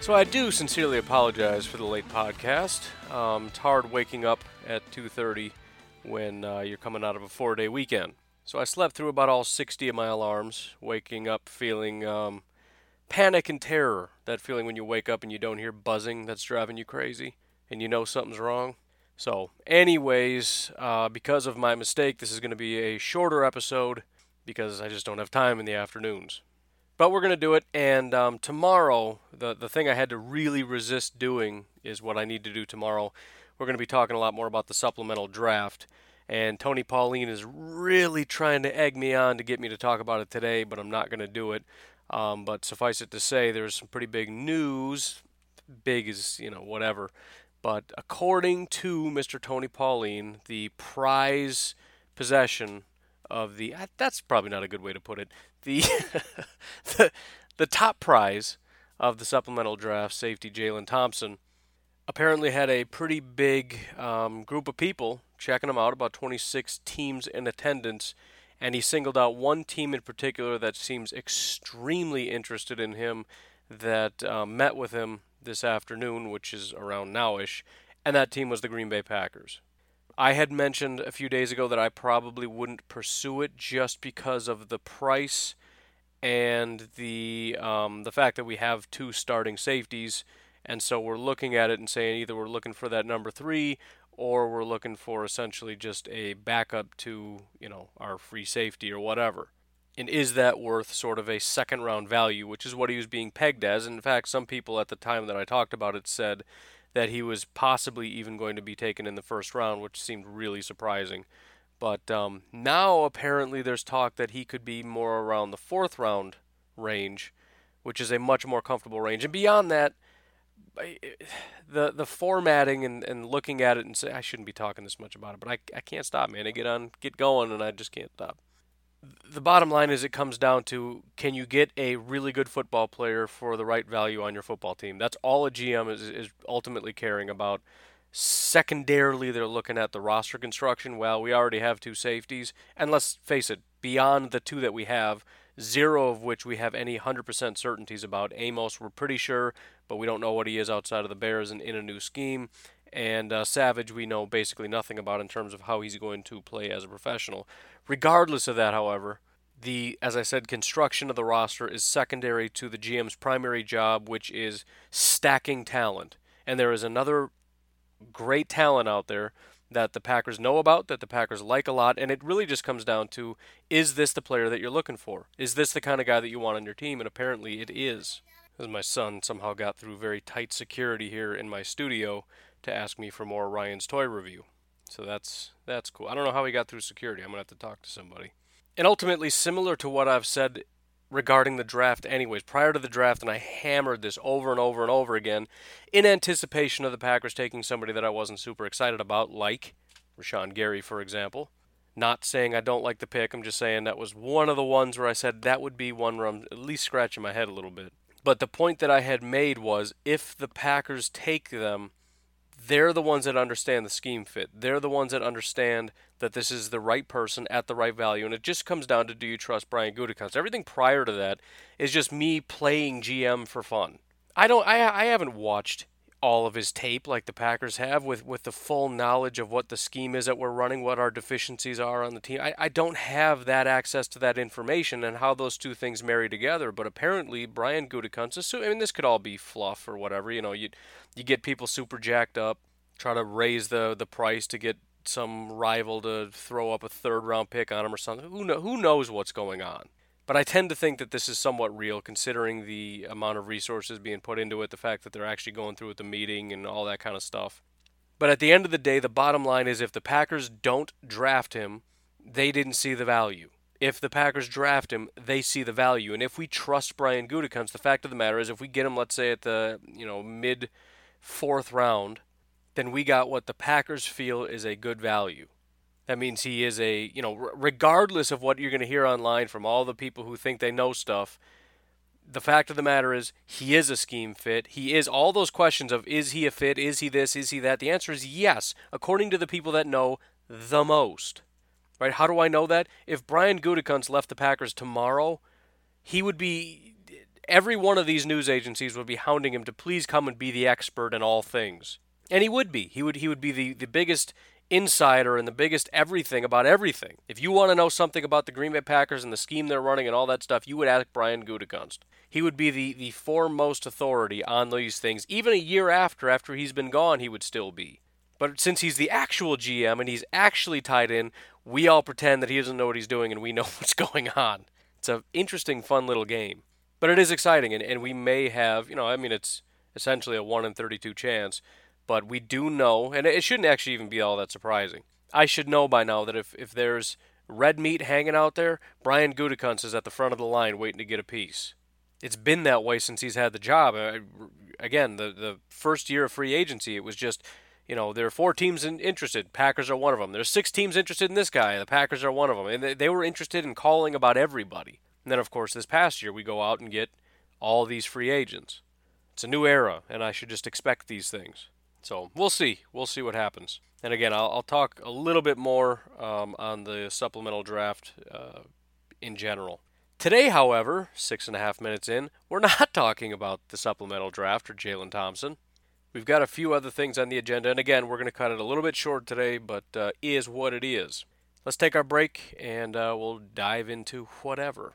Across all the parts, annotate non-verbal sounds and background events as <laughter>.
So I do sincerely apologize for the late podcast. Um, it's hard waking up at 2.30 when uh, you're coming out of a four-day weekend. So I slept through about all 60 of my alarms, waking up feeling um, panic and terror. That feeling when you wake up and you don't hear buzzing that's driving you crazy and you know something's wrong. So, anyways, uh, because of my mistake, this is going to be a shorter episode because I just don't have time in the afternoons. But we're going to do it, and um, tomorrow, the, the thing I had to really resist doing is what I need to do tomorrow. We're going to be talking a lot more about the supplemental draft. And Tony Pauline is really trying to egg me on to get me to talk about it today, but I'm not going to do it. Um, but suffice it to say, there's some pretty big news. Big is, you know, whatever. But according to Mr. Tony Pauline, the prize possession of the that's probably not a good way to put it. The <laughs> the, the top prize of the supplemental draft, safety Jalen Thompson, apparently had a pretty big um, group of people checking him out, about 26 teams in attendance, and he singled out one team in particular that seems extremely interested in him, that um, met with him this afternoon, which is around nowish, and that team was the Green Bay Packers. I had mentioned a few days ago that I probably wouldn't pursue it just because of the price and the um, the fact that we have two starting safeties, and so we're looking at it and saying either we're looking for that number three or we're looking for essentially just a backup to you know our free safety or whatever. And is that worth sort of a second round value, which is what he was being pegged as? in fact, some people at the time that I talked about it said that he was possibly even going to be taken in the first round, which seemed really surprising. But um, now apparently there's talk that he could be more around the fourth round range, which is a much more comfortable range. And beyond that, the the formatting and, and looking at it and say I shouldn't be talking this much about it, but I, I can't stop, man. I get on, get going, and I just can't stop the bottom line is it comes down to can you get a really good football player for the right value on your football team? That's all a GM is, is ultimately caring about. Secondarily, they're looking at the roster construction. Well, we already have two safeties, and let's face it, beyond the two that we have, zero of which we have any 100% certainties about. Amos, we're pretty sure, but we don't know what he is outside of the Bears and in a new scheme. And uh, Savage, we know basically nothing about in terms of how he's going to play as a professional. Regardless of that, however, the as I said, construction of the roster is secondary to the GM's primary job, which is stacking talent. And there is another great talent out there that the Packers know about, that the Packers like a lot, and it really just comes down to is this the player that you're looking for? Is this the kind of guy that you want on your team? And apparently it is. As my son somehow got through very tight security here in my studio, to ask me for more Ryan's toy review. So that's that's cool. I don't know how he got through security. I'm gonna have to talk to somebody. And ultimately, similar to what I've said regarding the draft, anyways, prior to the draft, and I hammered this over and over and over again, in anticipation of the Packers taking somebody that I wasn't super excited about, like Rashan Gary, for example. Not saying I don't like the pick. I'm just saying that was one of the ones where I said that would be one where I'm at least scratching my head a little bit. But the point that I had made was if the Packers take them they're the ones that understand the scheme fit. They're the ones that understand that this is the right person at the right value. And it just comes down to do you trust Brian Gutekunst? Everything prior to that is just me playing GM for fun. I don't. I I haven't watched all of his tape like the Packers have with, with the full knowledge of what the scheme is that we're running, what our deficiencies are on the team. I, I don't have that access to that information and how those two things marry together. But apparently, Brian Gutekunst, I mean, this could all be fluff or whatever. You know, you you get people super jacked up, try to raise the the price to get some rival to throw up a third round pick on him or something. Who, know, who knows what's going on? But I tend to think that this is somewhat real considering the amount of resources being put into it, the fact that they're actually going through with the meeting and all that kind of stuff. But at the end of the day, the bottom line is if the Packers don't draft him, they didn't see the value. If the Packers draft him, they see the value. And if we trust Brian Gutekunst, the fact of the matter is if we get him, let's say, at the you know mid fourth round, then we got what the Packers feel is a good value. That means he is a, you know, regardless of what you're going to hear online from all the people who think they know stuff, the fact of the matter is he is a scheme fit. He is all those questions of is he a fit? Is he this? Is he that? The answer is yes, according to the people that know the most. Right? How do I know that? If Brian Gutekunst left the Packers tomorrow, he would be every one of these news agencies would be hounding him to please come and be the expert in all things. And he would be. He would he would be the, the biggest insider and the biggest everything about everything. If you want to know something about the Green Bay Packers and the scheme they're running and all that stuff, you would ask Brian Gutekunst. He would be the, the foremost authority on these things. Even a year after, after he's been gone, he would still be. But since he's the actual GM and he's actually tied in, we all pretend that he doesn't know what he's doing and we know <laughs> what's going on. It's an interesting, fun little game. But it is exciting, and, and we may have, you know, I mean, it's essentially a 1 in 32 chance but we do know, and it shouldn't actually even be all that surprising. I should know by now that if, if there's red meat hanging out there, Brian Gutekunst is at the front of the line waiting to get a piece. It's been that way since he's had the job. again, the, the first year of free agency, it was just, you know, there are four teams in, interested. Packers are one of them. There's six teams interested in this guy. The Packers are one of them. And they, they were interested in calling about everybody. And then, of course, this past year, we go out and get all these free agents. It's a new era, and I should just expect these things. So we'll see. We'll see what happens. And again, I'll, I'll talk a little bit more um, on the supplemental draft uh, in general. Today, however, six and a half minutes in, we're not <laughs> talking about the supplemental draft or Jalen Thompson. We've got a few other things on the agenda, and again, we're going to cut it a little bit short today, but uh, is what it is. Let's take our break, and uh, we'll dive into whatever.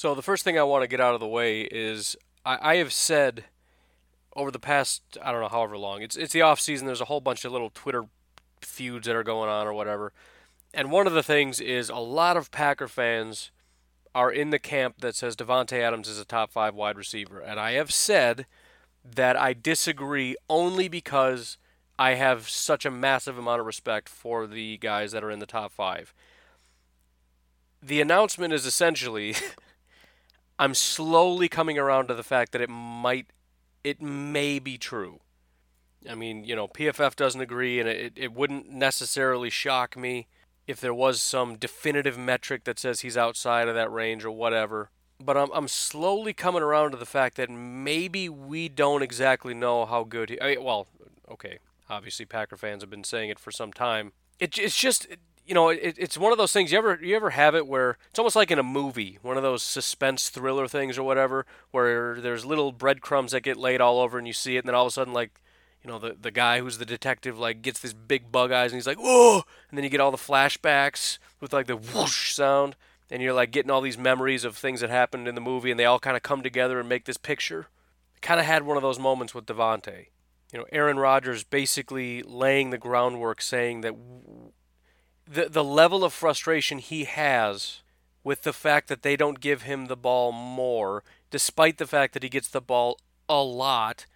So the first thing I want to get out of the way is I, I have said over the past I don't know however long it's it's the off season. There's a whole bunch of little Twitter feuds that are going on or whatever, and one of the things is a lot of Packer fans are in the camp that says Davante Adams is a top five wide receiver, and I have said that I disagree only because I have such a massive amount of respect for the guys that are in the top five. The announcement is essentially <laughs> I'm slowly coming around to the fact that it might, it may be true. I mean, you know, PFF doesn't agree, and it, it wouldn't necessarily shock me if there was some definitive metric that says he's outside of that range or whatever. But I'm, I'm slowly coming around to the fact that maybe we don't exactly know how good he. I mean, well, okay, obviously Packer fans have been saying it for some time. It, it's just you know, it, it's one of those things. You ever you ever have it where it's almost like in a movie, one of those suspense thriller things or whatever, where there's little breadcrumbs that get laid all over, and you see it, and then all of a sudden, like, you know, the the guy who's the detective like gets this big bug eyes and he's like, "Oh!" and then you get all the flashbacks with like the whoosh sound and you're like getting all these memories of things that happened in the movie and they all kind of come together and make this picture. Kind of had one of those moments with Davante. You know, Aaron Rodgers basically laying the groundwork saying that the the level of frustration he has with the fact that they don't give him the ball more despite the fact that he gets the ball a lot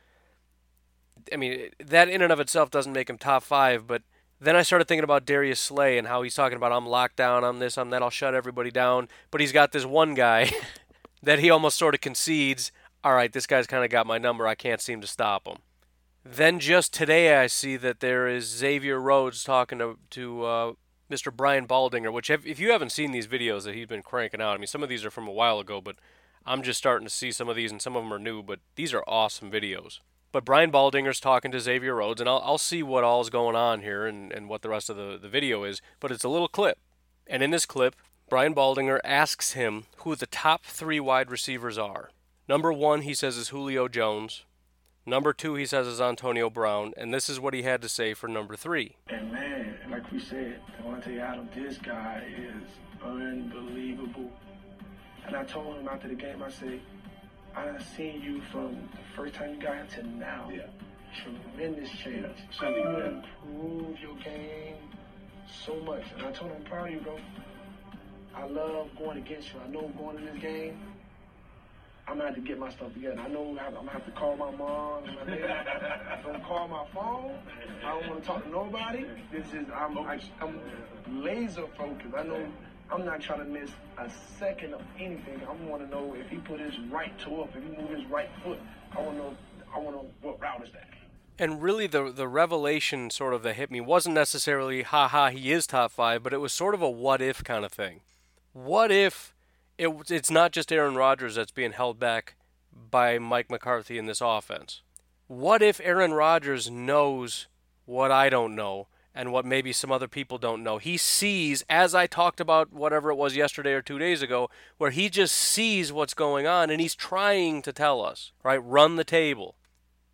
I mean, that in and of itself doesn't make him top five, but then I started thinking about Darius Slay and how he's talking about I'm locked down, I'm this, I'm that, I'll shut everybody down. But he's got this one guy <laughs> that he almost sort of concedes, all right, this guy's kind of got my number, I can't seem to stop him. Then just today I see that there is Xavier Rhodes talking to, to uh, Mr. Brian Baldinger, which if, if you haven't seen these videos that he's been cranking out, I mean, some of these are from a while ago, but I'm just starting to see some of these and some of them are new, but these are awesome videos. But Brian Baldinger's talking to Xavier Rhodes, and I'll, I'll see what all's going on here and, and what the rest of the, the video is. But it's a little clip. And in this clip, Brian Baldinger asks him who the top three wide receivers are. Number one, he says, is Julio Jones. Number two, he says, is Antonio Brown. And this is what he had to say for number three. And man, like we said, Davante Adams, this guy is unbelievable. And I told him after the game, I said, I've seen you from the first time you got here to now. Yeah. Tremendous change. So you improved your game so much. And I told him, I'm proud of you, bro. I love going against you. I know going in this game, I'm gonna have to get my stuff together. I know I'm gonna have to call my mom and my dad. <laughs> don't call my phone. I don't want to talk to nobody. This is I'm I, am laser focused. I know I'm not trying to miss a second of anything. I want to know if he put his right toe up, if he moved his right foot. I want to know. I want to know what route is that. And really, the the revelation sort of that hit me wasn't necessarily, ha ha, he is top five, but it was sort of a what if kind of thing. What if it, it's not just Aaron Rodgers that's being held back by Mike McCarthy in this offense? What if Aaron Rodgers knows what I don't know and what maybe some other people don't know. He sees, as I talked about whatever it was yesterday or two days ago, where he just sees what's going on and he's trying to tell us, right? Run the table.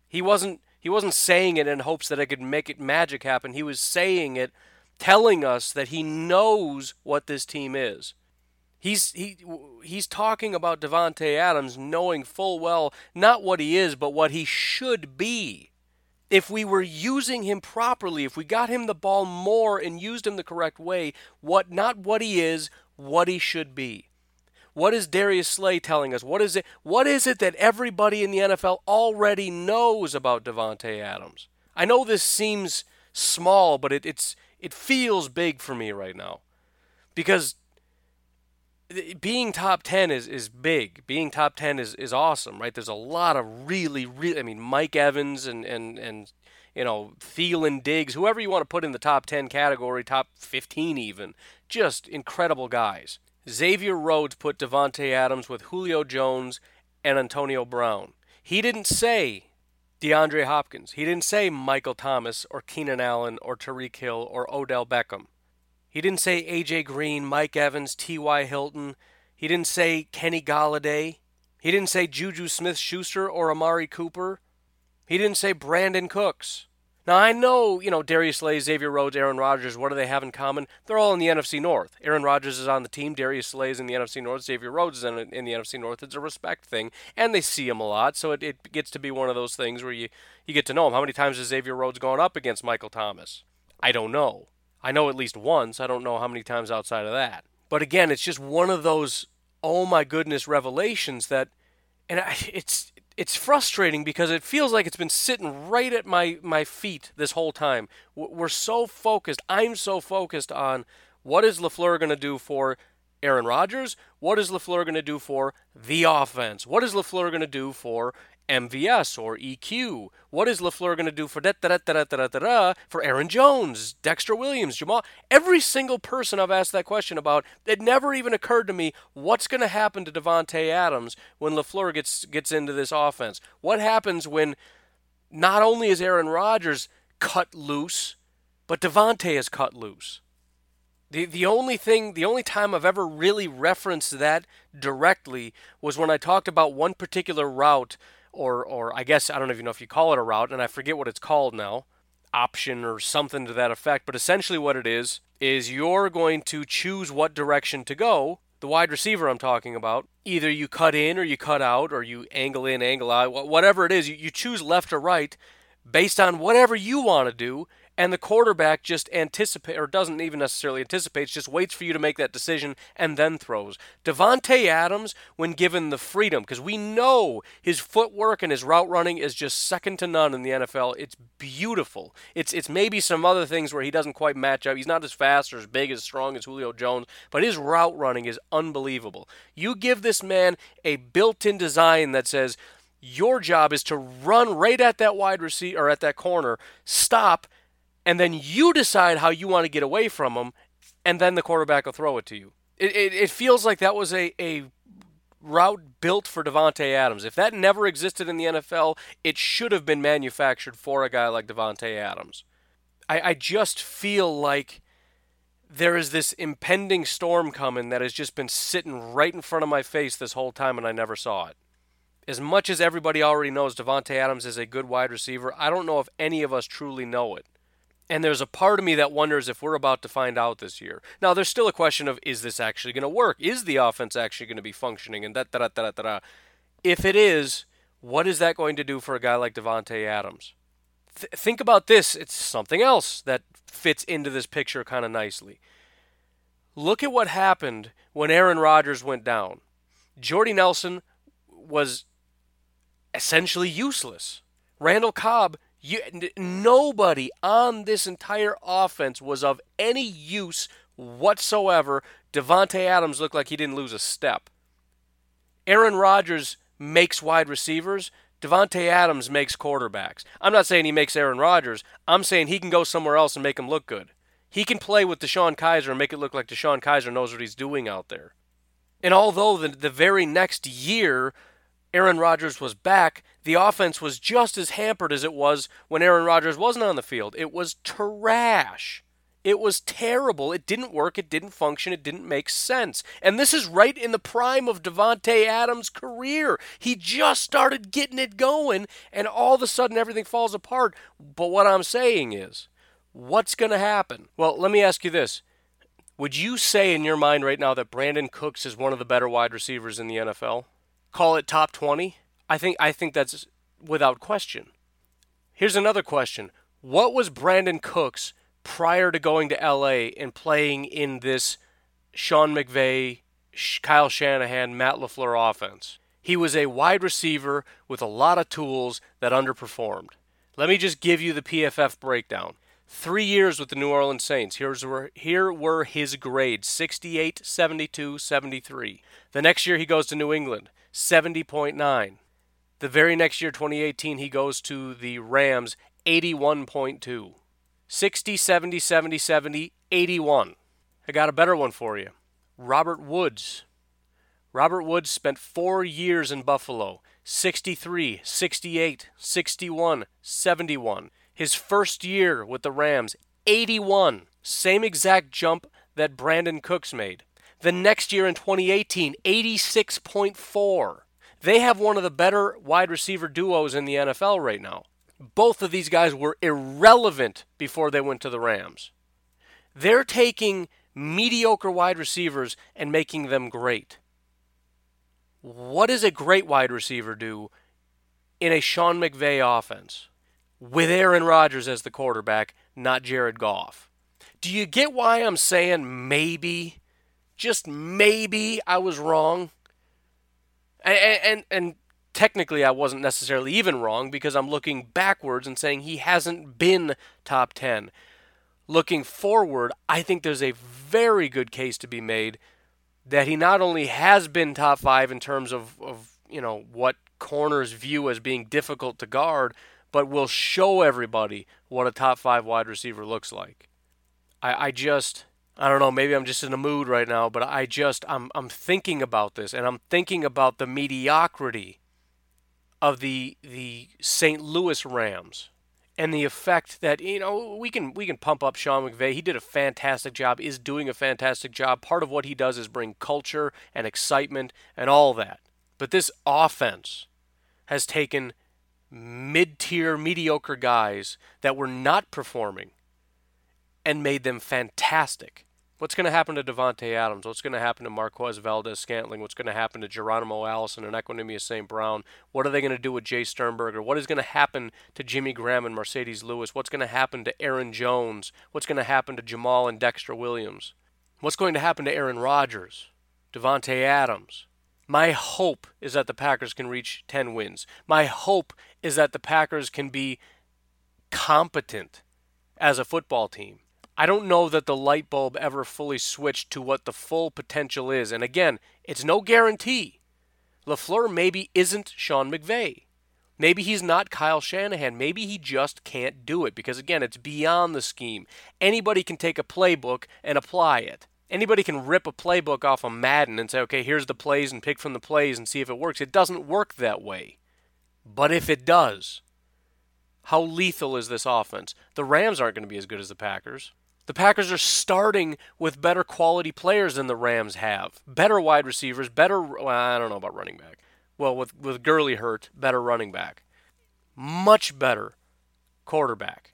He wasn't he wasn't saying it in hopes that I could make it magic happen. He was saying it telling us that he knows what this team is. He's he he's talking about Davante Adams knowing full well not what he is, but what he should be if we were using him properly, if we got him the ball more and used him the correct way, what not what he is, what he should be. What is Darius Slay telling us? What is it what is it that everybody in the NFL already knows about Davante Adams? I know this seems small, but it, it's it feels big for me right now. Because being top 10 is, is big. Being top 10 is, is awesome, right? There's a lot of really, really, I mean, Mike Evans and, and, and you know, Thielen Diggs, whoever you want to put in the top 10 category, top 15 even, just incredible guys. Xavier Rhodes put Davante Adams with Julio Jones and Antonio Brown. He didn't say DeAndre Hopkins. He didn't say Michael Thomas or Keenan Allen or Tyreek Hill or Odell Beckham. He didn't say A.J. Green, Mike Evans, T.Y. Hilton. He didn't say Kenny Golladay. He didn't say Juju Smith Schuster or Amari Cooper. He didn't say Brandin Cooks. Now, I know, you know, Darius Slay, Xavier Rhodes, Aaron Rodgers, what do they have in common? They're all in the NFC North. Aaron Rodgers is on the team, Darius Slay is in the NFC North, Xavier Rhodes is in, in the NFC North. It's a respect thing, and they see him a lot, so it, it gets to be one of those things where you, you get to know him. How many times has Xavier Rhodes gone up against Michael Thomas? I don't know. I know at least once. I don't know how many times outside of that. But again, it's just one of those oh my goodness revelations that and I, <laughs> it's it's frustrating because it feels like it's been sitting right at my my feet this whole time. We're so focused. I'm so focused on what is LaFleur going to do for Aaron Rodgers? What is LaFleur going to do for the offense? What is LaFleur going to do for MVS or EQ? What is LaFleur going to do for da, da, da, da, da, da, for Aaron Jones, Dexter Williams, Jamal? Every single person I've asked that question about, it never even occurred to me what's going to happen to Davante Adams when LaFleur gets gets into this offense. What happens when not only is Aaron Rodgers cut loose, but Davante is cut loose? The the only thing, the only time I've ever really referenced that directly was when I talked about one particular route or or I guess I don't even know if you call it a route, and I forget what it's called now, option or something to that effect. But essentially, what it is is you're going to choose what direction to go. The wide receiver I'm talking about, either you cut in or you cut out, or you angle in, angle out, whatever it is, you, you choose left or right based on whatever you want to do and the quarterback just anticipate or doesn't even necessarily anticipates, just waits for you to make that decision and then throws. Davante Adams, when given the freedom, because we know his footwork and his route running is just second to none in the NFL. It's beautiful. It's it's maybe some other things where he doesn't quite match up. He's not as fast or as big as strong as Julio Jones, but his route running is unbelievable. You give this man a built-in design that says your job is to run right at that wide receiver or at that corner, stop and then you decide how you want to get away from them, and then the quarterback will throw it to you. It, it, it feels like that was a, a route built for Davante Adams. If that never existed in the NFL, it should have been manufactured for a guy like Davante Adams. I, I just feel like there is this impending storm coming that has just been sitting right in front of my face this whole time, and I never saw it. As much as everybody already knows Davante Adams is a good wide receiver, I don't know if any of us truly know it. And there's a part of me that wonders if we're about to find out this year. Now, there's still a question of is this actually going to work? Is the offense actually going to be functioning? And da da da da da. If it is, what is that going to do for a guy like Davante Adams? Th- think about this. It's something else that fits into this picture kind of nicely. Look at what happened when Aaron Rodgers went down. Jordy Nelson was essentially useless. Randall Cobb you, nobody on this entire offense was of any use whatsoever. Davante Adams looked like he didn't lose a step. Aaron Rodgers makes wide receivers. Davante Adams makes quarterbacks. I'm not saying he makes Aaron Rodgers. I'm saying he can go somewhere else and make him look good. He can play with DeShone Kizer and make it look like DeShone Kizer knows what he's doing out there. And although the, the very next year Aaron Rodgers was back, the offense was just as hampered as it was when Aaron Rodgers wasn't on the field. It was trash. It was terrible. It didn't work. It didn't function. It didn't make sense. And this is right in the prime of Davante Adams' career. He just started getting it going, and all of a sudden everything falls apart. But what I'm saying is, what's going to happen? Well, let me ask you this. Would you say in your mind right now that Brandin Cooks is one of the better wide receivers in the NFL? Call it top 20? I think I think that's without question. Here's another question. What was Brandin Cooks prior to going to LA and playing in this Sean McVay, Kyle Shanahan, Matt LaFleur offense? He was a wide receiver with a lot of tools that underperformed. Let me just give you the PFF breakdown. Three years with the New Orleans Saints. Here's where, here were his grades 68, 72, 73. The next year he goes to New England. 70.9. The very next year, 2018, he goes to the Rams, 81.2. 60, 70, 70, 70, 81. I got a better one for you. Robert Woods. Robert Woods spent four years in Buffalo 63, 68, 61, 71. His first year with the Rams, 81. Same exact jump that Brandin Cooks made. The next year in 2018, 86.4. They have one of the better wide receiver duos in the NFL right now. Both of these guys were irrelevant before they went to the Rams. They're taking mediocre wide receivers and making them great. What does a great wide receiver do in a Sean McVay offense with Aaron Rodgers as the quarterback, not Jared Goff? Do you get why I'm saying maybe just maybe I was wrong. And, and, and technically, I wasn't necessarily even wrong because I'm looking backwards and saying he hasn't been top 10. Looking forward, I think there's a very good case to be made that he not only has been top five in terms of, of you know what corners view as being difficult to guard, but will show everybody what a top five wide receiver looks like. I, I just I don't know, maybe I'm just in a mood right now, but I just I'm I'm thinking about this and I'm thinking about the mediocrity of the the St. Louis Rams and the effect that you know we can we can pump up Sean McVay. He did a fantastic job, is doing a fantastic job. Part of what he does is bring culture and excitement and all that. But this offense has taken mid tier, mediocre guys that were not performing and made them fantastic. What's going to happen to Davante Adams? What's going to happen to Marquez Valdes Scantling? What's going to happen to Geronimo Allison and Equanimeous St. Brown? What are they going to do with Jace Sternberger? What is going to happen to Jimmy Graham and Marcedes Lewis? What's going to happen to Aaron Jones? What's going to happen to Jamal and Dexter Williams? What's going to happen to Aaron Rodgers? Davante Adams? My hope is that the Packers can reach 10 wins. My hope is that the Packers can be competent as a football team. I don't know that the light bulb ever fully switched to what the full potential is. And again, it's no guarantee. LaFleur maybe isn't Sean McVay. Maybe he's not Kyle Shanahan. Maybe he just can't do it because, again, it's beyond the scheme. Anybody can take a playbook and apply it. Anybody can rip a playbook off of Madden and say, okay, here's the plays and pick from the plays and see if it works. It doesn't work that way. But if it does, how lethal is this offense? The Rams aren't going to be as good as the Packers. The Packers are starting with better quality players than the Rams have. Better wide receivers, better well, I don't know about running back. Well, with with Gurley hurt, better running back. Much better quarterback.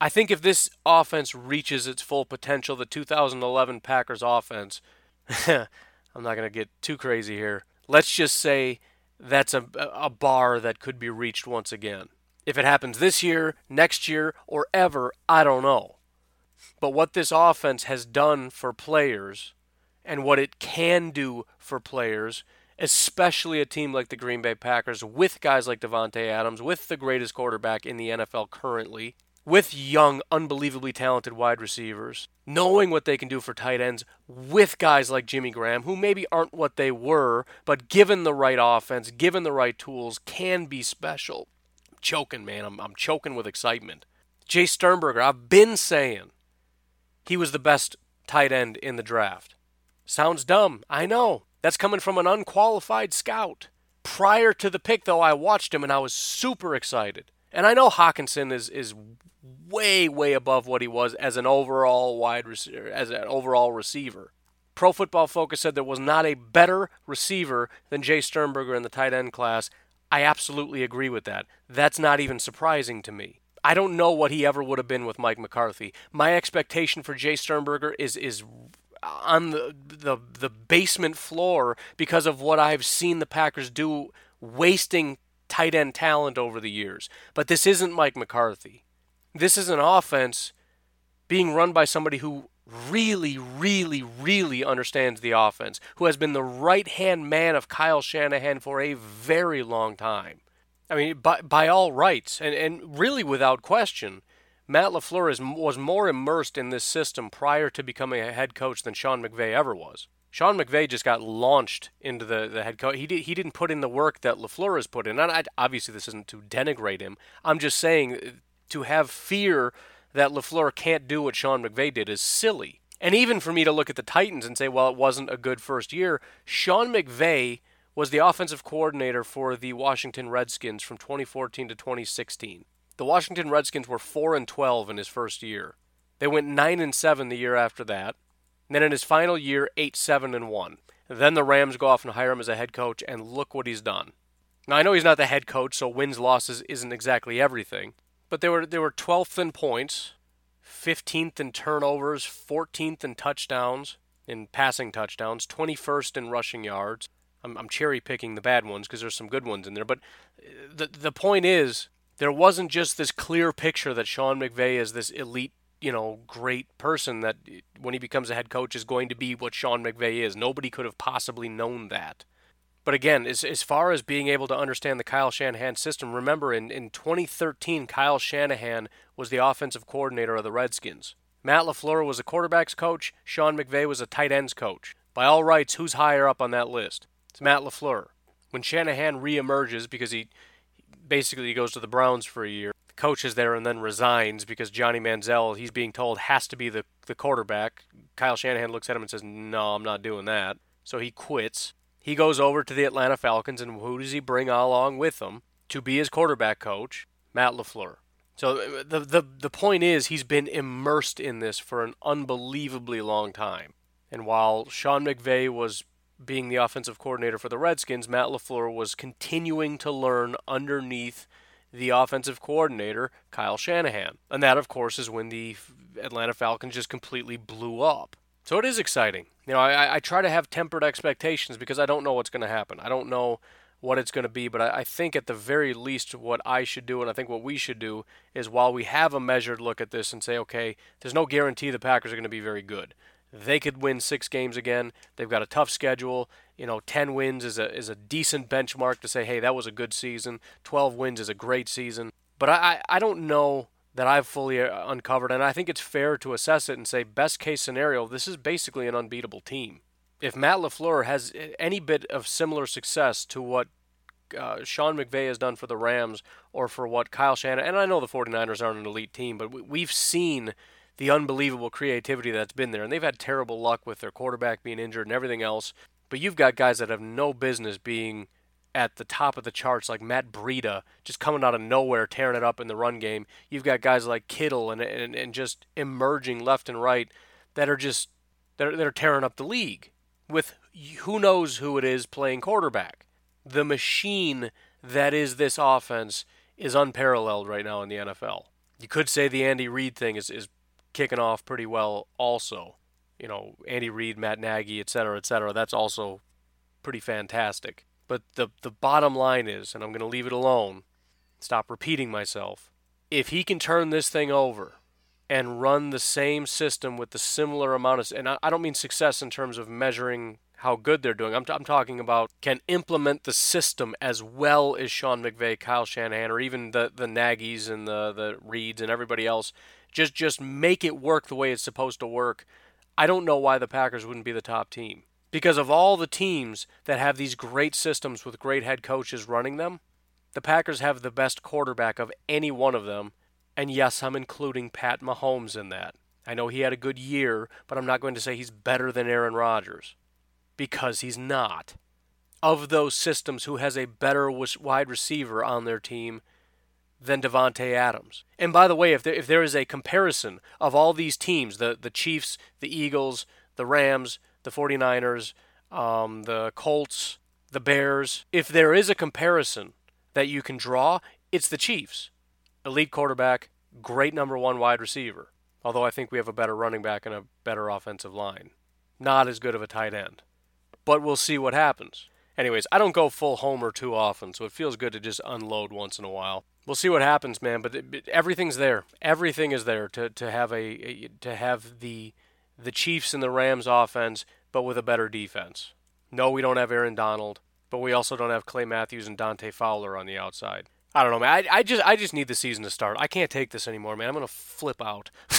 I think if this offense reaches its full potential, the 2011 Packers offense, <laughs> I'm not going to get too crazy here. Let's just say that's a, a bar that could be reached once again. If it happens this year, next year, or ever, I don't know. But what this offense has done for players and what it can do for players, especially a team like the Green Bay Packers, with guys like Davante Adams, with the greatest quarterback in the NFL currently, with young, unbelievably talented wide receivers, knowing what they can do for tight ends with guys like Jimmy Graham, who maybe aren't what they were, but given the right offense, given the right tools, can be special. I'm choking, man. I'm, I'm choking with excitement. Jace Sternberger, I've been saying he was the best tight end in the draft. Sounds dumb, I know. That's coming from an unqualified scout. Prior to the pick, though, I watched him and I was super excited. And I know Hockenson is is way way above what he was as an overall wide receiver, as an overall receiver. Pro Football Focus said there was not a better receiver than Jace Sternberger in the tight end class. I absolutely agree with that. That's not even surprising to me. I don't know what he ever would have been with Mike McCarthy. My expectation for Jace Sternberger is is on the, the the basement floor because of what I've seen the Packers do wasting tight end talent over the years. But this isn't Mike McCarthy. This is an offense being run by somebody who really, really, really understands the offense, who has been the right hand man of Kyle Shanahan for a very long time. I mean, by, by all rights, and, and really without question, Matt LaFleur is, was more immersed in this system prior to becoming a head coach than Sean McVay ever was. Sean McVay just got launched into the, the head coach. He, did, he didn't put in the work that LaFleur has put in. And I, obviously, this isn't to denigrate him. I'm just saying uh, to have fear that LaFleur can't do what Sean McVay did is silly. And even for me to look at the Titans and say, well, it wasn't a good first year, Sean McVay – was the offensive coordinator for the Washington Redskins from 2014 to 2016. The Washington Redskins were 4 and 12 in his first year. They went 9 and 7 the year after that. And then in his final year, 8 7 and 1. Then the Rams go off and hire him as a head coach, and look what he's done. Now I know he's not the head coach, so wins losses isn't exactly everything, but they were they were 12th in points, 15th in turnovers, 14th in touchdowns, in passing touchdowns, 21st in rushing yards, I'm, I'm cherry picking the bad ones because there's some good ones in there. But uh, the the point is, there wasn't just this clear picture that Sean McVay is this elite, you know, great person that uh, when he becomes a head coach is going to be what Sean McVay is. Nobody could have possibly known that. But again, as, as far as being able to understand the Kyle Shanahan system, remember in, in 2013, Kyle Shanahan was the offensive coordinator of the Redskins. Matt LaFleur was a quarterback's coach, Sean McVay was a tight ends coach. By all rights, who's higher up on that list? It's Matt LaFleur. When Shanahan reemerges because he basically goes to the Browns for a year, the coach is there and then resigns because Johnny Manziel, he's being told, has to be the, the quarterback. Kyle Shanahan looks at him and says, No, I'm not doing that. So he quits. He goes over to the Atlanta Falcons, and who does he bring along with him to be his quarterback coach? Matt LaFleur. So uh, the, the, the point is, he's been immersed in this for an unbelievably long time. And while Sean McVay was being the offensive coordinator for the Redskins, Matt LaFleur was continuing to learn underneath the offensive coordinator, Kyle Shanahan. And that, of course, is when the Atlanta Falcons just completely blew up. So it is exciting. You know, I, I try to have tempered expectations because I don't know what's going to happen. I don't know what it's going to be, but I, I think at the very least, what I should do and I think what we should do is while we have a measured look at this and say, okay, there's no guarantee the Packers are going to be very good. They could win six games again. They've got a tough schedule. You know, 10 wins is a, is a decent benchmark to say, hey, that was a good season. 12 wins is a great season. But I, I don't know that I've fully uh, uncovered, and I think it's fair to assess it and say, best case scenario, this is basically an unbeatable team. If Matt LaFleur has any bit of similar success to what uh, Sean McVay has done for the Rams or for what Kyle Shanahan, and I know the 49ers aren't an elite team, but we've seen the unbelievable creativity that's been there. And they've had terrible luck with their quarterback being injured and everything else. But you've got guys that have no business being at the top of the charts, like Matt Breida, just coming out of nowhere, tearing it up in the run game. You've got guys like Kittle and and, and just emerging left and right that are just they're they're tearing up the league with who knows who it is playing quarterback. The machine that is this offense is unparalleled right now in the NFL. You could say the Andy Reid thing is, is kicking off pretty well also. You know, Andy Reid, Matt Nagy, et cetera, et cetera. That's also pretty fantastic. But the the bottom line is, and I'm going to leave it alone, stop repeating myself. If he can turn this thing over and run the same system with the similar amount of, and I, I don't mean success in terms of measuring how good they're doing. I'm, t- I'm talking about can implement the system as well as Sean McVay, Kyle Shanahan, or even the the Nagy's and the the Reids and everybody else just just make it work the way it's supposed to work. I don't know why the Packers wouldn't be the top team. Because of all the teams that have these great systems with great head coaches running them, the Packers have the best quarterback of any one of them. And yes, I'm including Pat Mahomes in that. I know he had a good year, but I'm not going to say he's better than Aaron Rodgers because he's not. Of those systems, who has a better wide receiver on their team than Davante Adams. And by the way, if there, if there is a comparison of all these teams, the, the Chiefs, the Eagles, the Rams, the 49ers, um, the Colts, the Bears, if there is a comparison that you can draw, it's the Chiefs. Elite quarterback, great number one wide receiver. Although I think we have a better running back and a better offensive line. Not as good of a tight end. But we'll see what happens. Anyways, I don't go full homer too often, so it feels good to just unload once in a while we'll see what happens, man. But everything's there. Everything is there to, to have a, a, to have the the Chiefs and the Rams offense, but with a better defense. No, we don't have Aaron Donald, but we also don't have Clay Matthews and Dante Fowler on the outside. I don't know, man. I, I just I just need the season to start. I can't take this anymore, man. I'm gonna flip out. <laughs>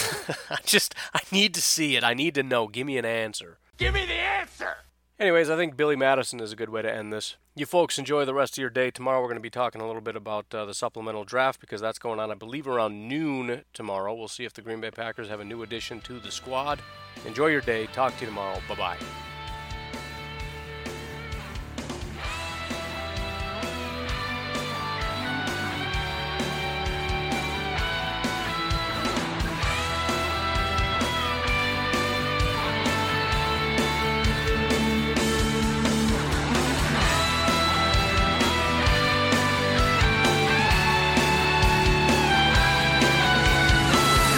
I just I need to see it. I need to know. Give me an answer. Give me the answer. Anyways, I think Billy Madison is a good way to end this. You folks enjoy the rest of your day. Tomorrow we're going to be talking a little bit about uh, the supplemental draft because that's going on, I believe, around noon tomorrow. We'll see if the Green Bay Packers have a new addition to the squad. Enjoy your day. Talk to you tomorrow. Bye bye.